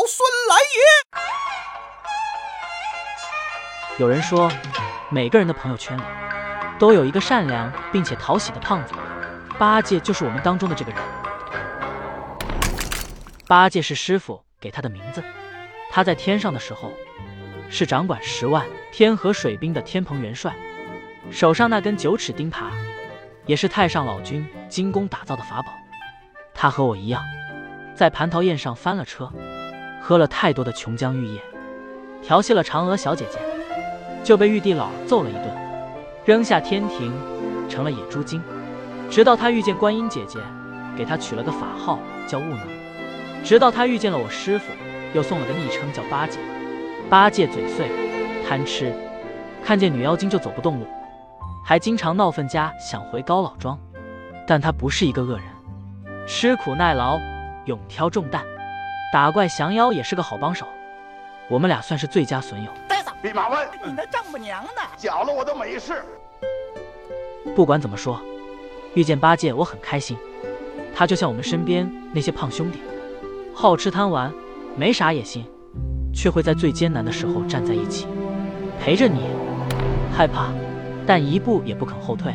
老孙来也。有人说，每个人的朋友圈里都有一个善良并且讨喜的胖子，八戒就是我们当中的这个人。八戒是师傅给他的名字，他在天上的时候是掌管十万天河水兵的天蓬元帅，手上那根九齿钉耙也是太上老君精工打造的法宝。他和我一样，在蟠桃宴上翻了车，喝了太多的琼浆玉液，调戏了嫦娥小姐姐，就被玉帝老揍了一顿，扔下天庭，成了野猪精。直到他遇见观音姐姐，给他取了个法号叫悟能。直到他遇见了我师傅，又送了个昵称叫八戒。八戒嘴碎，贪吃，看见女妖精就走不动路，还经常闹分家，想回高老庄。但他不是一个恶人，吃苦耐劳，勇挑重担，打怪降妖也是个好帮手。我们俩算是最佳损友。呆子，弼马温，你那丈母娘呢？搅了我的美事。不管怎么说，遇见八戒我很开心。他就像我们身边那些胖兄弟。好吃贪玩，没啥野心，却会在最艰难的时候站在一起，陪着你。害怕，但一步也不肯后退。